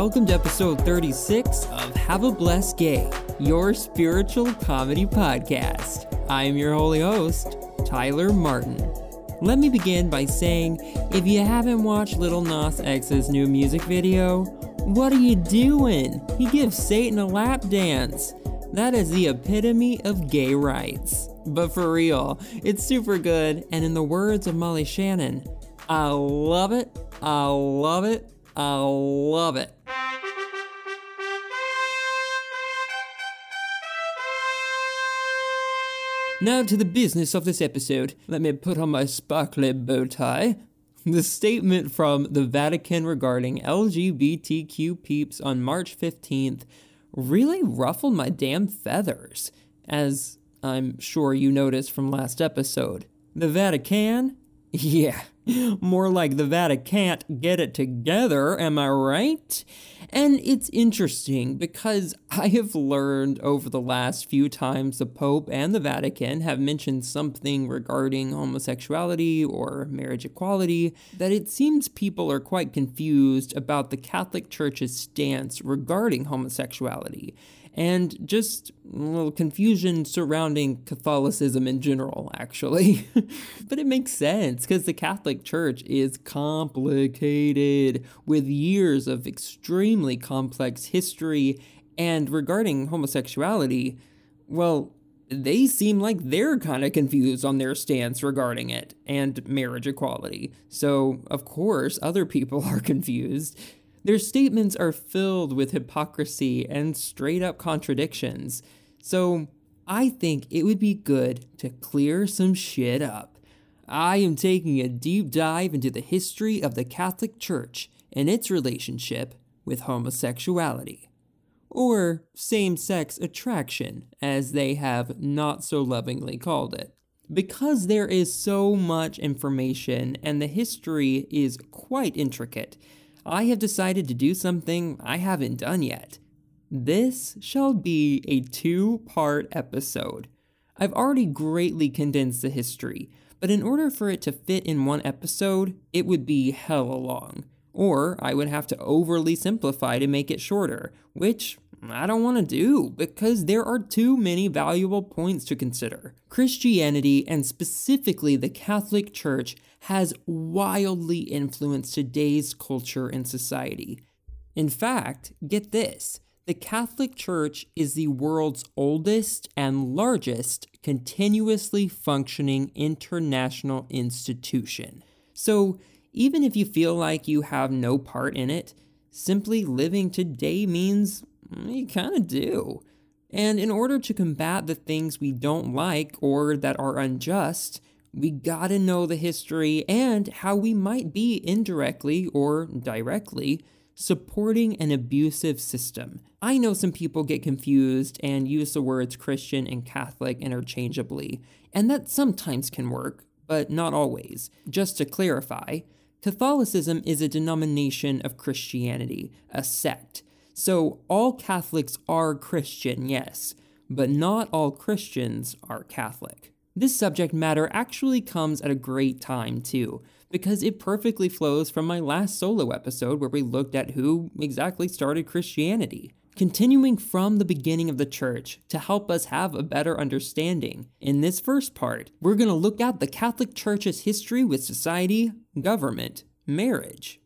welcome to episode 36 of Have a Blessed Gay, your spiritual comedy podcast. I am your holy host, Tyler Martin. Let me begin by saying if you haven't watched Lil Nas X's new music video, what are you doing? He gives Satan a lap dance. That is the epitome of gay rights. But for real, it's super good, and in the words of Molly Shannon, I love it, I love it, I love it. Now to the business of this episode. Let me put on my sparkly bow tie. The statement from the Vatican regarding LGBTQ peeps on March 15th really ruffled my damn feathers, as I'm sure you noticed from last episode. The Vatican? Yeah, more like the Vatican can't get it together, am I right? And it's interesting because I have learned over the last few times the Pope and the Vatican have mentioned something regarding homosexuality or marriage equality that it seems people are quite confused about the Catholic Church's stance regarding homosexuality and just a little confusion surrounding Catholicism in general, actually. but it makes sense because the Catholic Church is complicated with years of extremely complex history. And regarding homosexuality, well, they seem like they're kind of confused on their stance regarding it and marriage equality. So, of course, other people are confused. Their statements are filled with hypocrisy and straight up contradictions. So, I think it would be good to clear some shit up. I am taking a deep dive into the history of the Catholic Church and its relationship with homosexuality. Or same sex attraction, as they have not so lovingly called it. Because there is so much information and the history is quite intricate, I have decided to do something I haven't done yet. This shall be a two part episode. I've already greatly condensed the history, but in order for it to fit in one episode, it would be hella long. Or I would have to overly simplify to make it shorter, which I don't want to do because there are too many valuable points to consider. Christianity, and specifically the Catholic Church, has wildly influenced today's culture and society. In fact, get this the Catholic Church is the world's oldest and largest continuously functioning international institution. So, even if you feel like you have no part in it, simply living today means Mm, you kind of do. And in order to combat the things we don't like or that are unjust, we gotta know the history and how we might be indirectly or directly supporting an abusive system. I know some people get confused and use the words Christian and Catholic interchangeably, and that sometimes can work, but not always. Just to clarify, Catholicism is a denomination of Christianity, a sect. So all Catholics are Christian, yes, but not all Christians are Catholic. This subject matter actually comes at a great time, too, because it perfectly flows from my last solo episode where we looked at who exactly started Christianity. Continuing from the beginning of the church to help us have a better understanding, in this first part, we're going to look at the Catholic Church's history with society, government, marriage,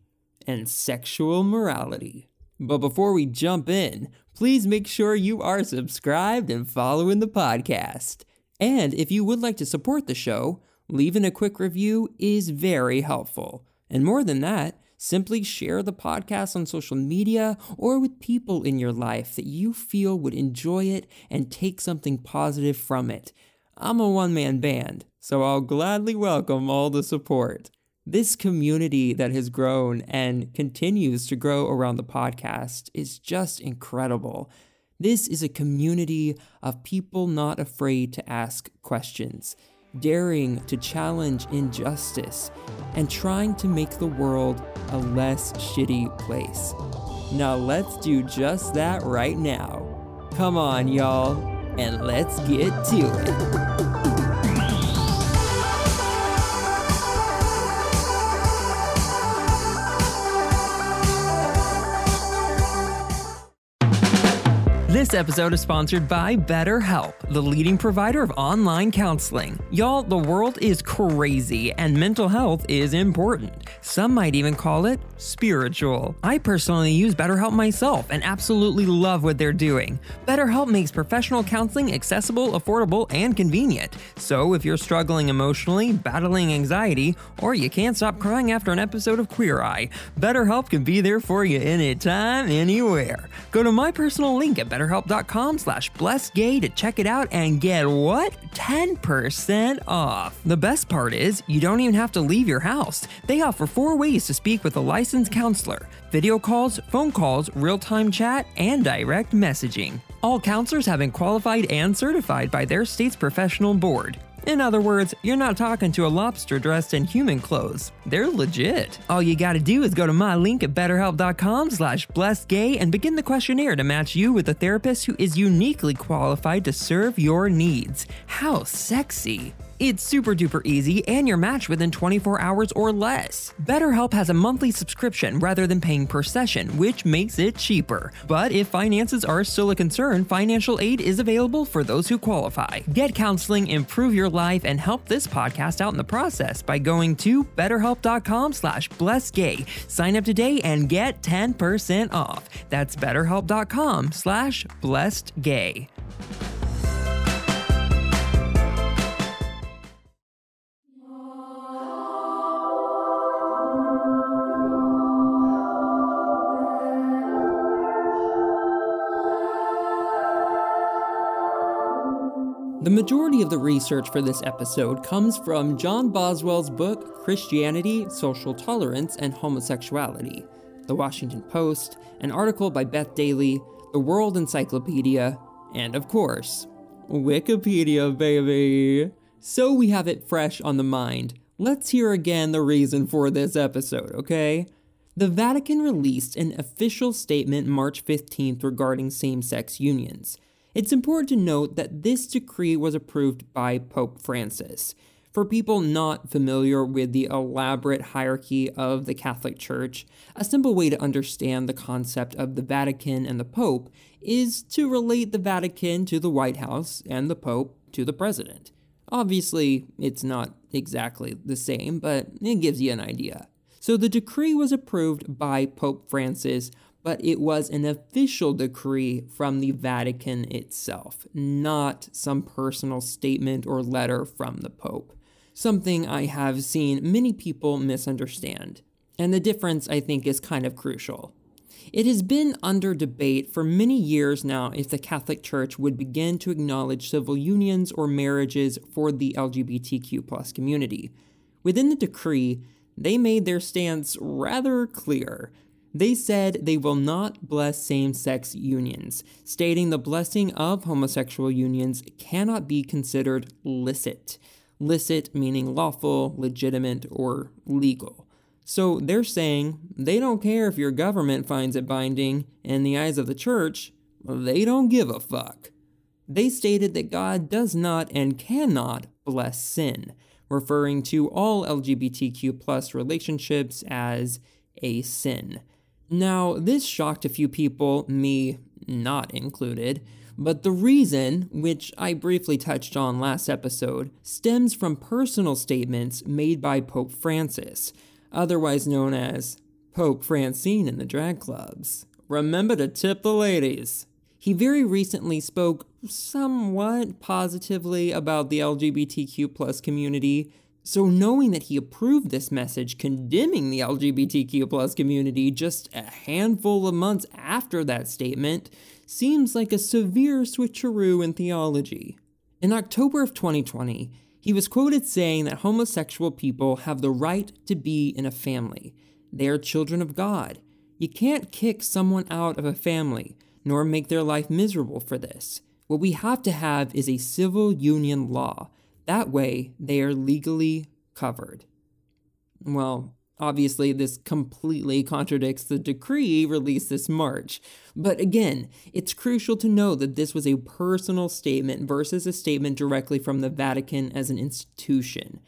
and sexual morality. But before we jump in, please make sure you are subscribed and following the podcast. And if you would like to support the show, leaving a quick review is very helpful. And more than that, simply share the podcast on social media or with people in your life that you feel would enjoy it and take something positive from it. I'm a one man band, so I'll gladly welcome all the support. This community that has grown and continues to grow around the podcast is just incredible. This is a community of people not afraid to ask questions, daring to challenge injustice, and trying to make the world a less shitty place. Now let's do just that right now. Come on, y'all, and let's get to it. This episode is sponsored by BetterHelp, the leading provider of online counseling. Y'all, the world is crazy and mental health is important. Some might even call it spiritual. I personally use BetterHelp myself and absolutely love what they're doing. BetterHelp makes professional counseling accessible, affordable, and convenient. So if you're struggling emotionally, battling anxiety, or you can't stop crying after an episode of Queer Eye, BetterHelp can be there for you anytime, anywhere. Go to my personal link at BetterHelp betterhelp.com slash blessedgay to check it out and get what? 10% off. The best part is, you don't even have to leave your house. They offer four ways to speak with a licensed counselor video calls, phone calls, real time chat, and direct messaging. All counselors have been qualified and certified by their state's professional board. In other words, you're not talking to a lobster dressed in human clothes. They're legit. All you gotta do is go to my link at betterhelp.com slash blessedgay and begin the questionnaire to match you with a therapist who is uniquely qualified to serve your needs. How sexy! It's super duper easy and you're matched within 24 hours or less. BetterHelp has a monthly subscription rather than paying per session, which makes it cheaper. But if finances are still a concern, financial aid is available for those who qualify. Get counseling, improve your life, and help this podcast out in the process by going to betterhelp.com slash blessedgay. Sign up today and get 10% off. That's betterhelp.com slash blessedgay. Majority of the research for this episode comes from John Boswell's book Christianity, Social Tolerance, and Homosexuality, The Washington Post, an article by Beth Daly, The World Encyclopedia, and of course, Wikipedia, baby. So we have it fresh on the mind. Let's hear again the reason for this episode, okay? The Vatican released an official statement March 15th regarding same sex unions. It's important to note that this decree was approved by Pope Francis. For people not familiar with the elaborate hierarchy of the Catholic Church, a simple way to understand the concept of the Vatican and the Pope is to relate the Vatican to the White House and the Pope to the President. Obviously, it's not exactly the same, but it gives you an idea. So the decree was approved by Pope Francis but it was an official decree from the Vatican itself, not some personal statement or letter from the Pope. Something I have seen many people misunderstand. And the difference, I think, is kind of crucial. It has been under debate for many years now if the Catholic Church would begin to acknowledge civil unions or marriages for the LGBTQ community. Within the decree, they made their stance rather clear. They said they will not bless same sex unions, stating the blessing of homosexual unions cannot be considered licit. Licit meaning lawful, legitimate, or legal. So they're saying they don't care if your government finds it binding, in the eyes of the church, they don't give a fuck. They stated that God does not and cannot bless sin, referring to all LGBTQ plus relationships as a sin. Now, this shocked a few people, me not included, but the reason, which I briefly touched on last episode, stems from personal statements made by Pope Francis, otherwise known as Pope Francine in the drag clubs. Remember to tip the ladies. He very recently spoke somewhat positively about the LGBTQ community, so, knowing that he approved this message condemning the LGBTQ community just a handful of months after that statement seems like a severe switcheroo in theology. In October of 2020, he was quoted saying that homosexual people have the right to be in a family. They are children of God. You can't kick someone out of a family, nor make their life miserable for this. What we have to have is a civil union law that way, they are legally covered. Well, obviously, this completely contradicts the decree released this March. But again, it's crucial to know that this was a personal statement versus a statement directly from the Vatican as an institution.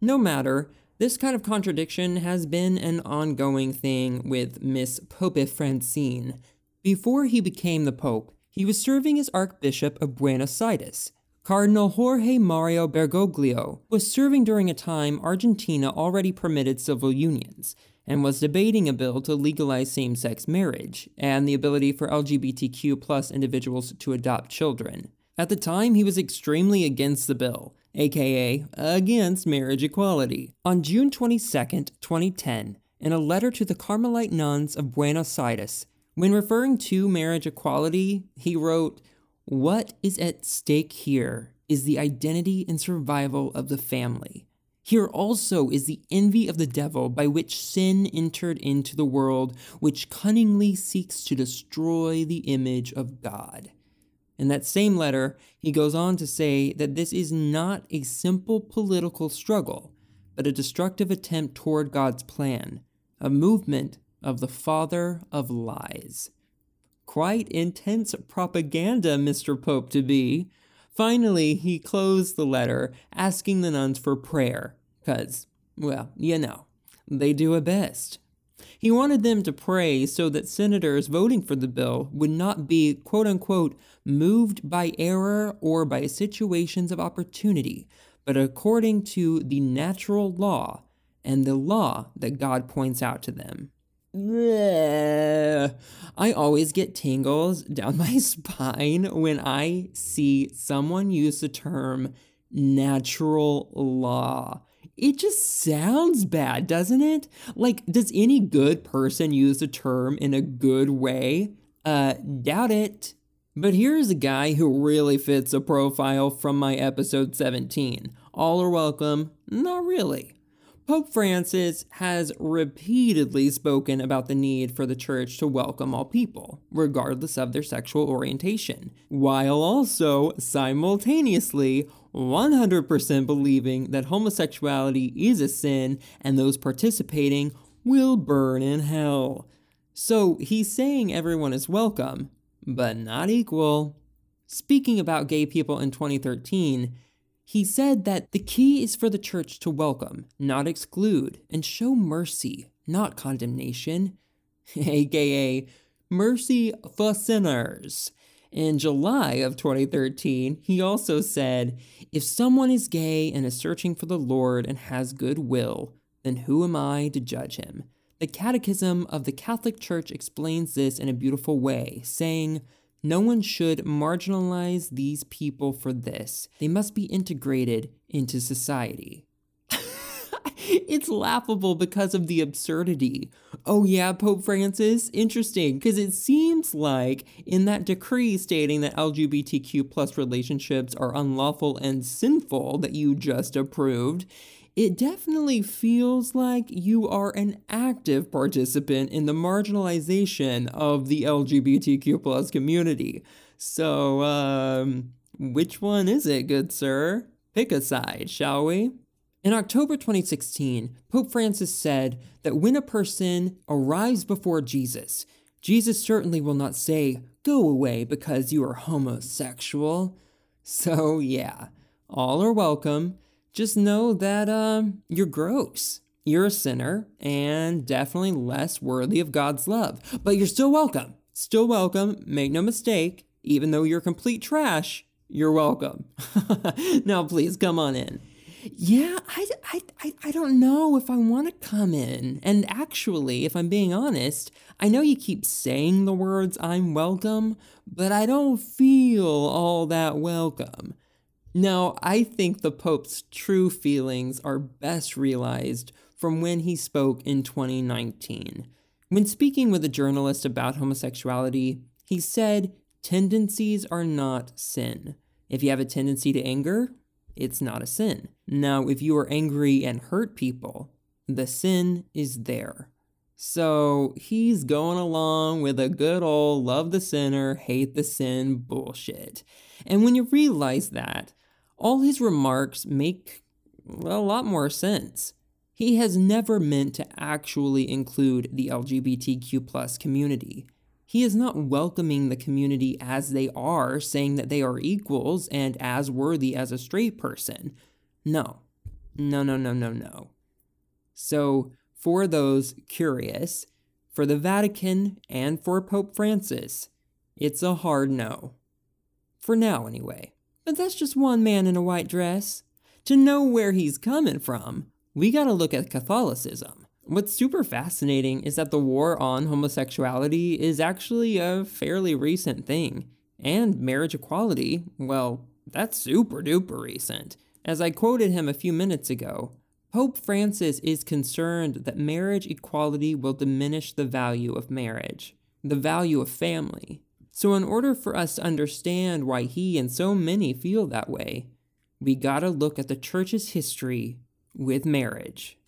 No matter, this kind of contradiction has been an ongoing thing with Miss Pope Francine. Before he became the Pope, He was serving as Archbishop of Buenos Aires. Cardinal Jorge Mario Bergoglio was serving during a time Argentina already permitted civil unions and was debating a bill to legalize same sex marriage and the ability for LGBTQ individuals to adopt children. At the time, he was extremely against the bill, aka against marriage equality. On June 22, 2010, in a letter to the Carmelite nuns of Buenos Aires, when referring to marriage equality, he wrote, What is at stake here is the identity and survival of the family. Here also is the envy of the devil by which sin entered into the world, which cunningly seeks to destroy the image of God. In that same letter, he goes on to say that this is not a simple political struggle, but a destructive attempt toward God's plan, a movement of the father of lies. Quite intense propaganda, Mr. Pope to be. Finally, he closed the letter asking the nuns for prayer, because, well, you know, they do a best. He wanted them to pray so that senators voting for the bill would not be, quote unquote, moved by error or by situations of opportunity, but according to the natural law and the law that God points out to them. I always get tingles down my spine when I see someone use the term natural law. It just sounds bad, doesn't it? Like, does any good person use the term in a good way? Uh, doubt it. But here's a guy who really fits a profile from my episode 17. All are welcome? Not really. Pope Francis has repeatedly spoken about the need for the church to welcome all people, regardless of their sexual orientation, while also simultaneously 100% believing that homosexuality is a sin and those participating will burn in hell. So he's saying everyone is welcome, but not equal. Speaking about gay people in 2013, he said that the key is for the church to welcome, not exclude, and show mercy, not condemnation, aka mercy for sinners. In July of 2013, he also said, If someone is gay and is searching for the Lord and has good will, then who am I to judge him? The Catechism of the Catholic Church explains this in a beautiful way, saying, no one should marginalize these people for this. They must be integrated into society. it's laughable because of the absurdity. Oh, yeah, Pope Francis? Interesting, because it seems like in that decree stating that LGBTQ plus relationships are unlawful and sinful that you just approved, it definitely feels like you are an active participant in the marginalization of the LGBTQ plus community. So, um, which one is it, good sir? Pick a side, shall we? In October 2016, Pope Francis said that when a person arrives before Jesus, Jesus certainly will not say, Go away because you are homosexual. So, yeah, all are welcome just know that um, you're gross. You're a sinner and definitely less worthy of God's love. But you're still welcome. Still welcome. Make no mistake. Even though you're complete trash, you're welcome. now, please come on in. Yeah, I, I, I, I don't know if I want to come in. And actually, if I'm being honest, I know you keep saying the words I'm welcome, but I don't feel all that welcome. Now, I think the Pope's true feelings are best realized from when he spoke in 2019. When speaking with a journalist about homosexuality, he said, Tendencies are not sin. If you have a tendency to anger, it's not a sin. Now, if you are angry and hurt people, the sin is there. So he's going along with a good old love the sinner, hate the sin bullshit. And when you realize that, all his remarks make a lot more sense. He has never meant to actually include the LGBTQ plus community. He is not welcoming the community as they are, saying that they are equals and as worthy as a straight person. No. No, no, no, no, no. So, for those curious, for the Vatican and for Pope Francis, It's a hard no. For now, anyway. But that's just one man in a white dress. To know where he's coming from, we gotta look at Catholicism. What's super fascinating is that the war on homosexuality is actually a fairly recent thing. And marriage equality, well, that's super duper recent. As I quoted him a few minutes ago, Pope Francis is concerned that marriage equality will diminish the value of marriage, the value of family. So, in order for us to understand why he and so many feel that way, we gotta look at the church's history with marriage.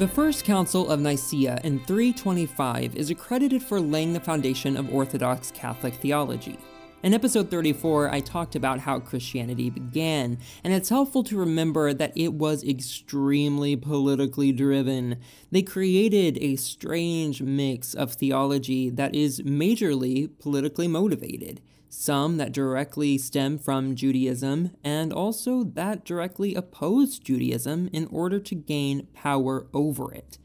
The First Council of Nicaea in 325 is accredited for laying the foundation of Orthodox Catholic theology. In episode 34, I talked about how Christianity began, and it's helpful to remember that it was extremely politically driven. They created a strange mix of theology that is majorly politically motivated some that directly stem from Judaism, and also that directly oppose Judaism in order to gain power over it.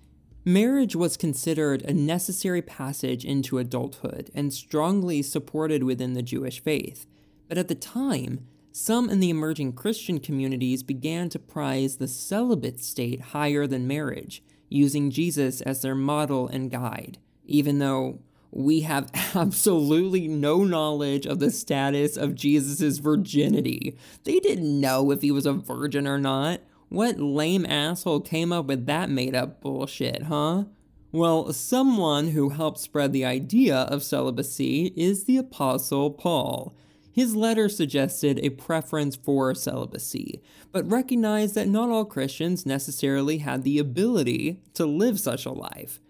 Marriage was considered a necessary passage into adulthood and strongly supported within the Jewish faith. But at the time, some in the emerging Christian communities began to prize the celibate state higher than marriage, using Jesus as their model and guide, even though we have absolutely no knowledge of the status of Jesus' virginity. They didn't know if he was a virgin or not. What lame asshole came up with that made up bullshit, huh? Well, someone who helped spread the idea of celibacy is the Apostle Paul. His letter suggested a preference for celibacy, but recognized that not all Christians necessarily had the ability to live such a life.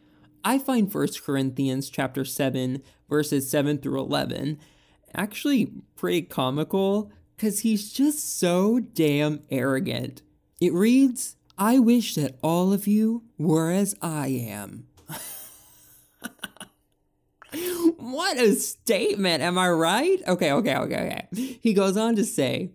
I find 1 Corinthians chapter 7 verses 7 through 11 actually pretty comical cuz he's just so damn arrogant. It reads, "I wish that all of you were as I am." what a statement, am I right? Okay, okay, okay, okay. He goes on to say,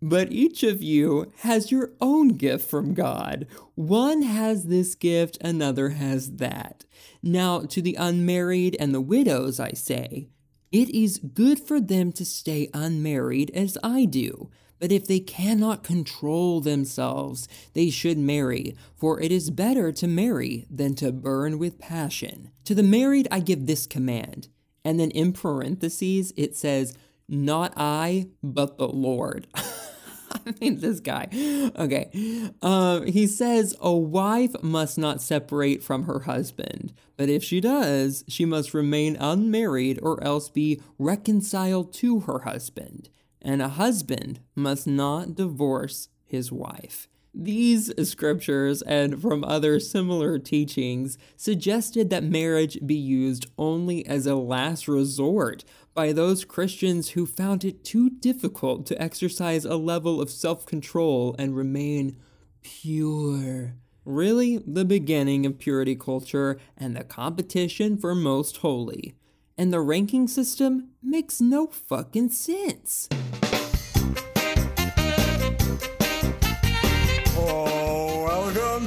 but each of you has your own gift from God. One has this gift, another has that. Now, to the unmarried and the widows, I say, it is good for them to stay unmarried as I do. But if they cannot control themselves, they should marry, for it is better to marry than to burn with passion. To the married, I give this command. And then in parentheses, it says, Not I, but the Lord. I mean, this guy. Okay. Um, he says a wife must not separate from her husband, but if she does, she must remain unmarried or else be reconciled to her husband. And a husband must not divorce his wife. These scriptures and from other similar teachings suggested that marriage be used only as a last resort by those Christians who found it too difficult to exercise a level of self control and remain pure. Really, the beginning of purity culture and the competition for most holy. And the ranking system makes no fucking sense.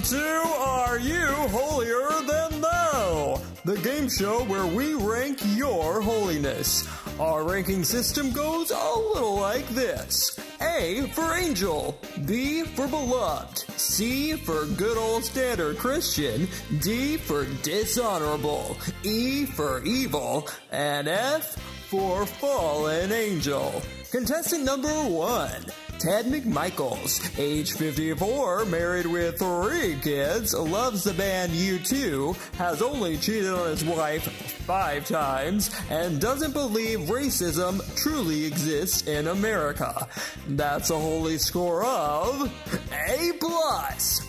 to Are You show where we rank your holiness. Our ranking system goes a little like this A for angel, B for beloved, C for good old standard Christian, D for dishonorable, E for evil, and F for fallen angel. Contestant number one. Ted McMichaels, age 54, married with three kids, loves the band U2, has only cheated on his wife five times, and doesn't believe racism truly exists in America. That's a holy score of A.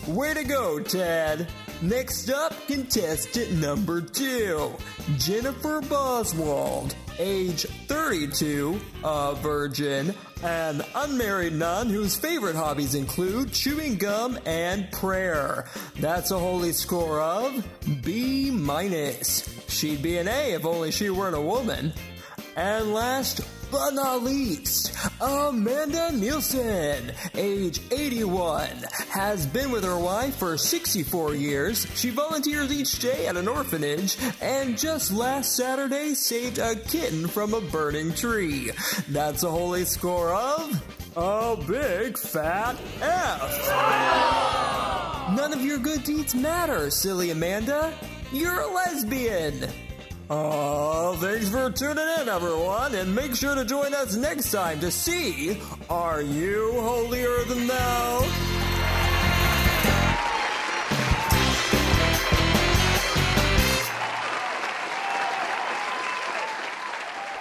Way to go, Ted. Next up, contestant number two, Jennifer Boswald, age 32, a virgin, an unmarried nun whose favorite hobbies include chewing gum and prayer. That's a holy score of B minus. She'd be an A if only she weren't a woman. And last but not least, Amanda Nielsen, age 81, has been with her wife for 64 years. She volunteers each day at an orphanage and just last Saturday saved a kitten from a burning tree. That's a holy score of a big fat F. None of your good deeds matter, silly Amanda. You're a lesbian. Oh, thanks for tuning in, everyone, and make sure to join us next time to see Are You Holier Than Thou?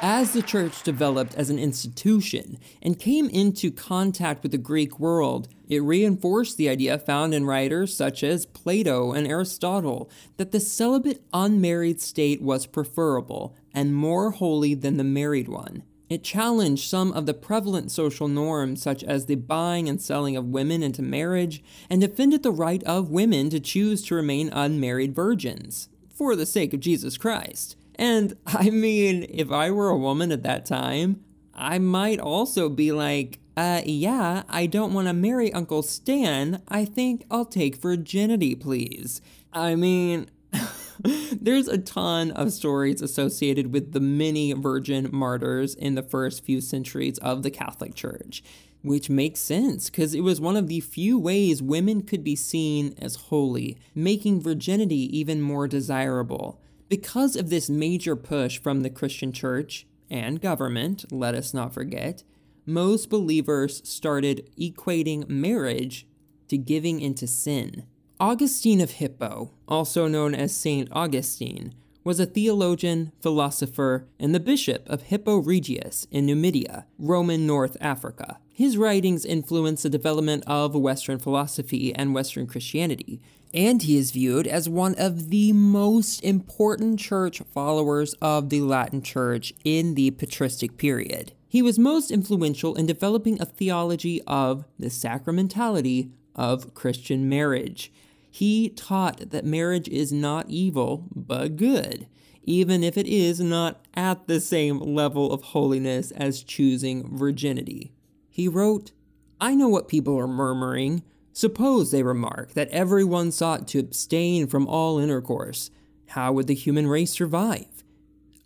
As the church developed as an institution and came into contact with the Greek world, it reinforced the idea found in writers such as Plato and Aristotle that the celibate unmarried state was preferable and more holy than the married one. It challenged some of the prevalent social norms, such as the buying and selling of women into marriage, and defended the right of women to choose to remain unmarried virgins, for the sake of Jesus Christ. And I mean, if I were a woman at that time, I might also be like, uh, yeah, I don't want to marry Uncle Stan. I think I'll take virginity, please. I mean, there's a ton of stories associated with the many virgin martyrs in the first few centuries of the Catholic Church, which makes sense because it was one of the few ways women could be seen as holy, making virginity even more desirable. Because of this major push from the Christian church and government, let us not forget, most believers started equating marriage to giving into sin. Augustine of Hippo, also known as Saint Augustine, was a theologian, philosopher, and the bishop of Hippo Regius in Numidia, Roman North Africa. His writings influenced the development of Western philosophy and Western Christianity, and he is viewed as one of the most important church followers of the Latin Church in the patristic period. He was most influential in developing a theology of the sacramentality of Christian marriage. He taught that marriage is not evil, but good, even if it is not at the same level of holiness as choosing virginity. He wrote, I know what people are murmuring. Suppose, they remark, that everyone sought to abstain from all intercourse. How would the human race survive?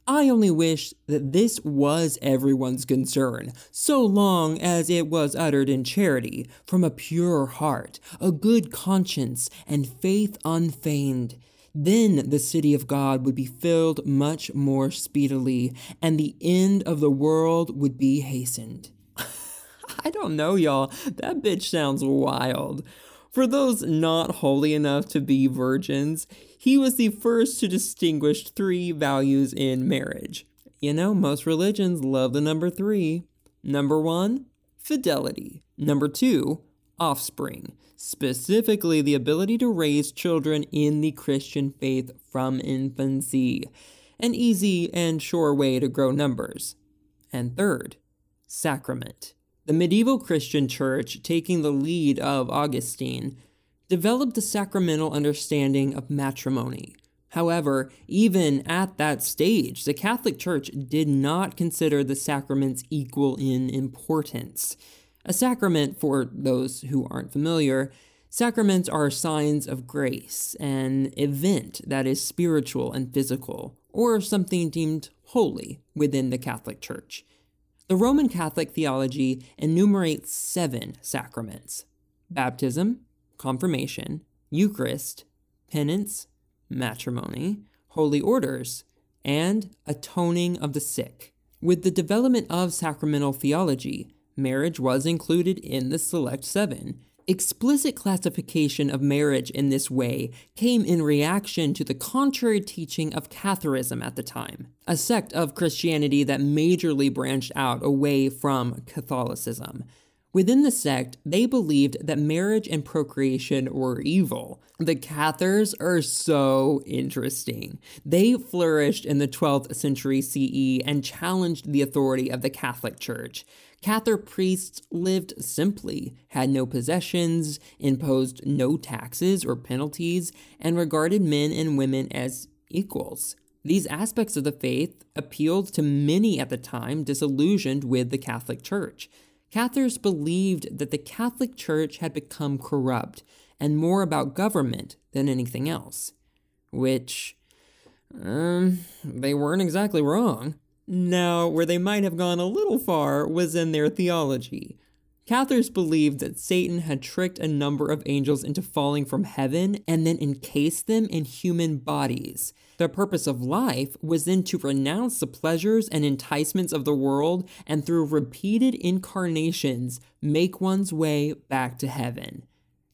I only wish that this was everyone's concern, so long as it was uttered in charity, from a pure heart, a good conscience, and faith unfeigned. Then the city of God would be filled much more speedily, and the end of the world would be hastened. I don't know, y'all. That bitch sounds wild. For those not holy enough to be virgins, he was the first to distinguish three values in marriage. You know, most religions love the number three. Number one, fidelity. Number two, offspring, specifically the ability to raise children in the Christian faith from infancy. An easy and sure way to grow numbers. And third, sacrament. The medieval Christian church, taking the lead of Augustine, developed a sacramental understanding of matrimony. However, even at that stage, the Catholic Church did not consider the sacraments equal in importance. A sacrament, for those who aren't familiar, sacraments are signs of grace, an event that is spiritual and physical, or something deemed holy within the Catholic Church. The Roman Catholic theology enumerates seven sacraments baptism, confirmation, Eucharist, penance, matrimony, holy orders, and anointing of the sick. With the development of sacramental theology, marriage was included in the Select Seven, Explicit classification of marriage in this way came in reaction to the contrary teaching of Catharism at the time, a sect of Christianity that majorly branched out away from Catholicism. Within the sect, they believed that marriage and procreation were evil. The Cathars are so interesting. They flourished in the 12th century CE and challenged the authority of the Catholic Church. Cathar priests lived simply, had no possessions, imposed no taxes or penalties, and regarded men and women as equals. These aspects of the faith appealed to many at the time disillusioned with the Catholic Church. Cathars believed that the Catholic Church had become corrupt and more about government than anything else. Which, um, they weren't exactly wrong. Now, where they might have gone a little far was in their theology. Cathars believed that Satan had tricked a number of angels into falling from heaven and then encased them in human bodies. The purpose of life was then to renounce the pleasures and enticements of the world and through repeated incarnations make one's way back to heaven.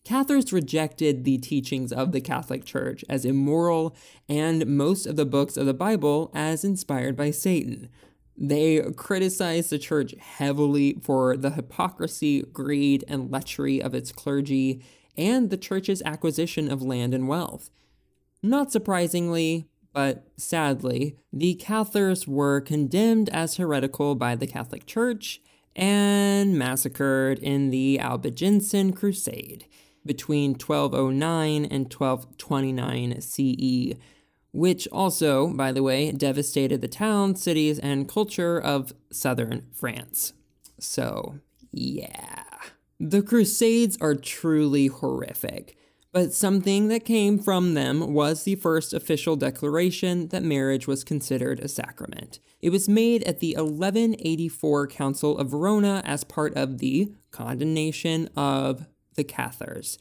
Cathars rejected the teachings of the Catholic Church as immoral and most of the books of the Bible as inspired by Satan. They criticized the church heavily for the hypocrisy, greed, and lechery of its clergy and the church's acquisition of land and wealth. Not surprisingly, but sadly, the Cathars were condemned as heretical by the Catholic Church and massacred in the Albigensian Crusade between 1209 and 1229 CE, which also, by the way, devastated the towns, cities, and culture of southern France. So, yeah. The Crusades are truly horrific, but something that came from them was the first official declaration that marriage was considered a sacrament. It was made at the 1184 Council of Verona as part of the condemnation of the Cathars.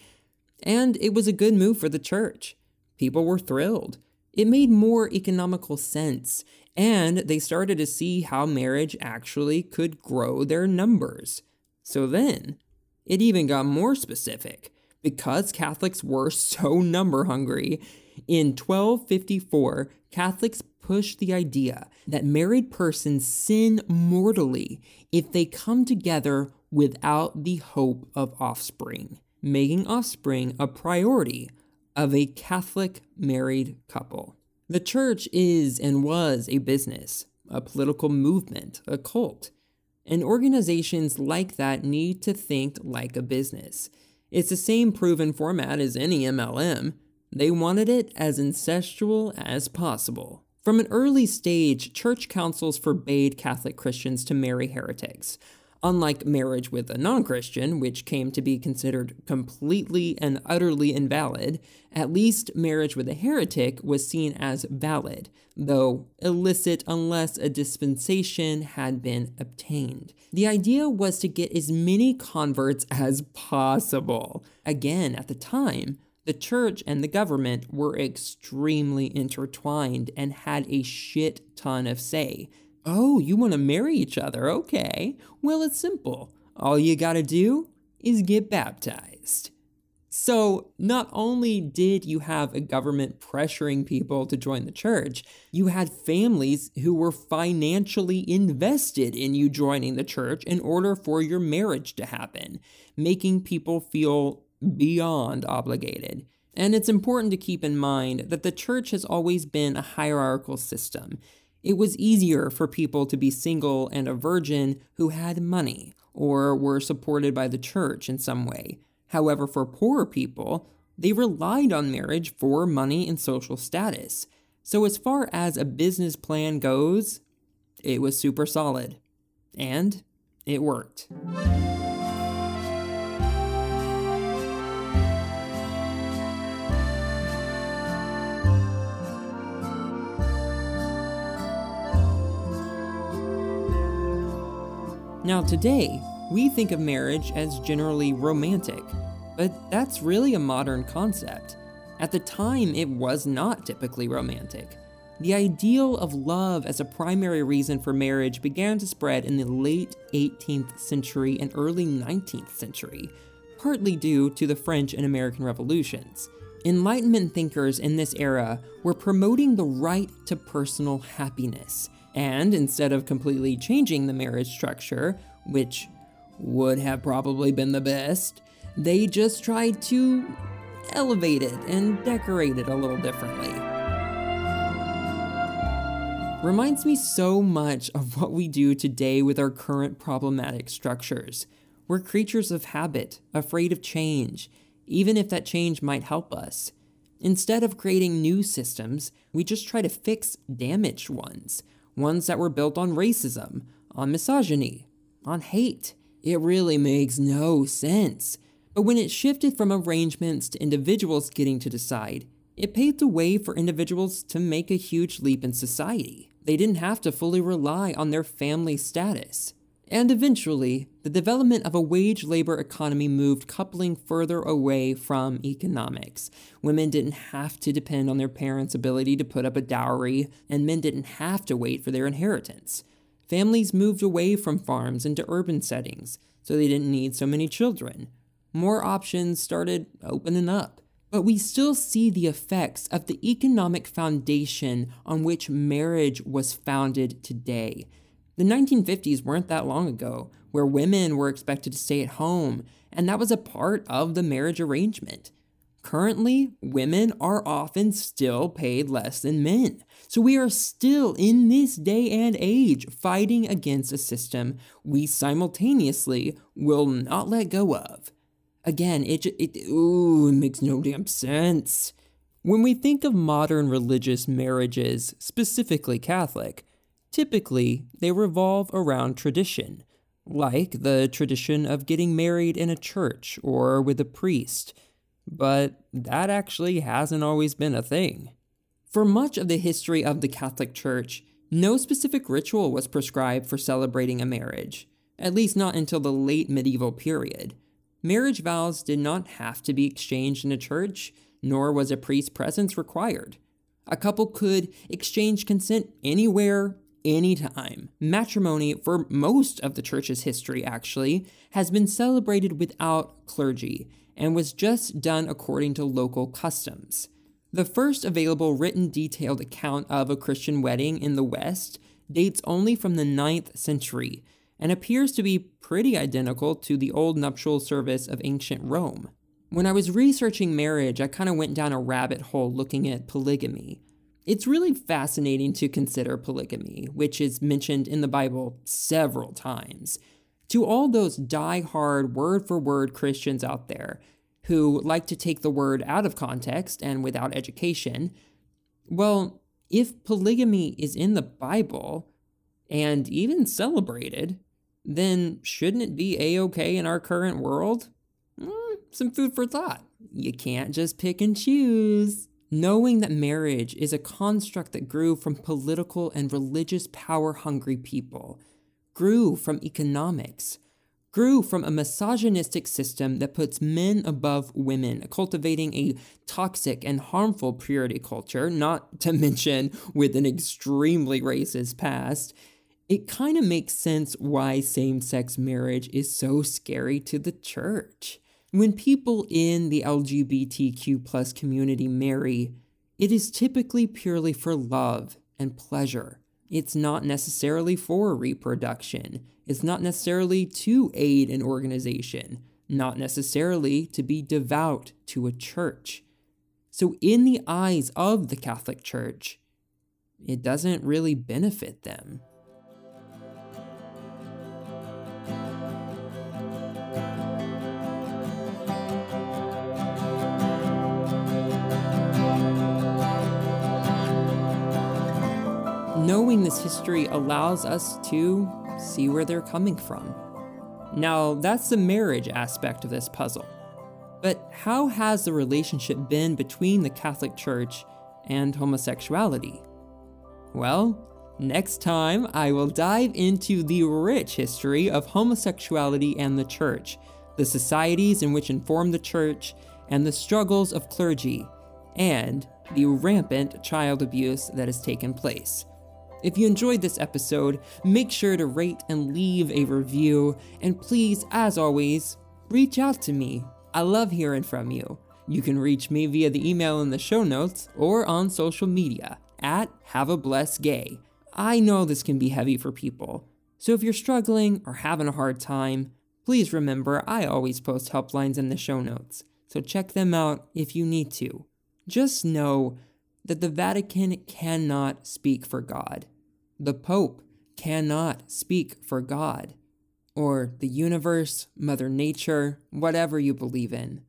And it was a good move for the church. People were thrilled. It made more economical sense, and they started to see how marriage actually could grow their numbers. So then, it even got more specific. Because Catholics were so number hungry, in 1254, Catholics pushed the idea that married persons sin mortally if they come together without the hope of offspring, making offspring a priority of a Catholic married couple. The church is and was a business, a political movement, a cult, and organizations like that need to think like a business. It's the same proven format as any MLM. They wanted it as incestual as possible. From an early stage, church councils forbade Catholic Christians to marry heretics, Unlike marriage with a non Christian, which came to be considered completely and utterly invalid, at least marriage with a heretic was seen as valid, though illicit unless a dispensation had been obtained. The idea was to get as many converts as possible. Again, at the time, the church and the government were extremely intertwined and had a shit ton of say. Oh, you want to marry each other? Okay. Well, it's simple. All you gotta do is get baptized. So, not only did you have a government pressuring people to join the church, you had families who were financially invested in you joining the church in order for your marriage to happen, making people feel beyond obligated. And it's important to keep in mind that the church has always been a hierarchical system. It was easier for people to be single and a virgin who had money or were supported by the church in some way. However, for poorer people, they relied on marriage for money and social status. So, as far as a business plan goes, it was super solid. And it worked. Now, today, we think of marriage as generally romantic, but that's really a modern concept. At the time, it was not typically romantic. The ideal of love as a primary reason for marriage began to spread in the late 18th century and early 19th century, partly due to the French and American revolutions. Enlightenment thinkers in this era were promoting the right to personal happiness and instead of completely changing the marriage structure, which would have probably been the best. They just tried to elevate it and decorate it a little differently. Reminds me so much of what we do today with our current problematic structures. We're creatures of habit, afraid of change, even if that change might help us. Instead of creating new systems, we just try to fix damaged ones, ones that were built on racism, on misogyny, on hate. It really makes no sense. But when it shifted from arrangements to individuals getting to decide, it paved the way for individuals to make a huge leap in society. They didn't have to fully rely on their family status. And eventually, the development of a wage labor economy moved coupling further away from economics. Women didn't have to depend on their parents' ability to put up a dowry, and men didn't have to wait for their inheritance. Families moved away from farms into urban settings, so they didn't need so many children. More options started opening up. But we still see the effects of the economic foundation on which marriage was founded today. The 1950s weren't that long ago, where women were expected to stay at home, and that was a part of the marriage arrangement. Currently, women are often still paid less than men. So we are still in this day and age fighting against a system we simultaneously will not let go of. Again, it, it, ooh, it makes no damn sense. When we think of modern religious marriages, specifically Catholic, Typically, they revolve around tradition, like the tradition of getting married in a church or with a priest, but that actually hasn't always been a thing. For much of the history of the Catholic Church, no specific ritual was prescribed for celebrating a marriage, at least not until the late medieval period. Marriage vows did not have to be exchanged in a church, nor was a priest's presence required. A couple could exchange consent anywhere, anytime. Matrimony, for most of the church's history actually, has been celebrated without clergy and was just done according to local customs. The first available written detailed account of a Christian wedding in the West dates only from the 9th century and appears to be pretty identical to the old nuptial service of ancient Rome. When I was researching marriage, I kind of went down a rabbit hole looking at polygamy. It's really fascinating to consider polygamy, which is mentioned in the Bible several times. To all those die-hard, word for word Christians out there who like to take the word out of context and without education, well, if polygamy is in the Bible and even celebrated, then shouldn't it be a okay in our current world? Mm, some food for thought. You can't just pick and choose. Knowing that marriage is a construct that grew from political and religious power hungry people, grew from economics, grew from a misogynistic system that puts men above women, cultivating a toxic and harmful purity culture, not to mention with an extremely racist past, it kind of makes sense why same sex marriage is so scary to the church. When people in the LGBTQ plus community marry, it is typically purely for love and pleasure. It's not necessarily for reproduction. It's not necessarily to aid an organization, not necessarily to be devout to a church. So, in the eyes of the Catholic Church, it doesn't really benefit them. Knowing this history allows us to see where they're coming from. Now, that's the marriage aspect of this puzzle. But how has the relationship been between the Catholic Church and homosexuality? Well, next time I will dive into the rich history of homosexuality and the church, the societies in which inform the church, and the struggles of clergy, and the rampant child abuse that has taken place. If you enjoyed this episode, make sure to rate and leave a review, and please, as always, reach out to me. I love hearing from you. You can reach me via the email in the show notes or on social media at Have a Blessed Gay. I know this can be heavy for people, so if you're struggling or having a hard time, Please remember, I always post helplines in the show notes, so check them out if you need to. Just know that the Vatican cannot speak for God. The Pope cannot speak for God, or the universe, Mother Nature, whatever you believe in.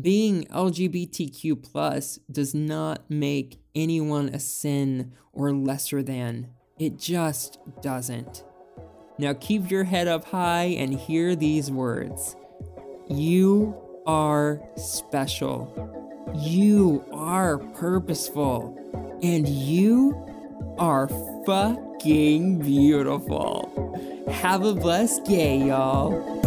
Being LGBTQ plus does not make anyone a sin or lesser than. It just doesn't. Now keep your head up high and hear these words. You are special. You are purposeful. And you are fucking beautiful. Have a blessed day, y'all.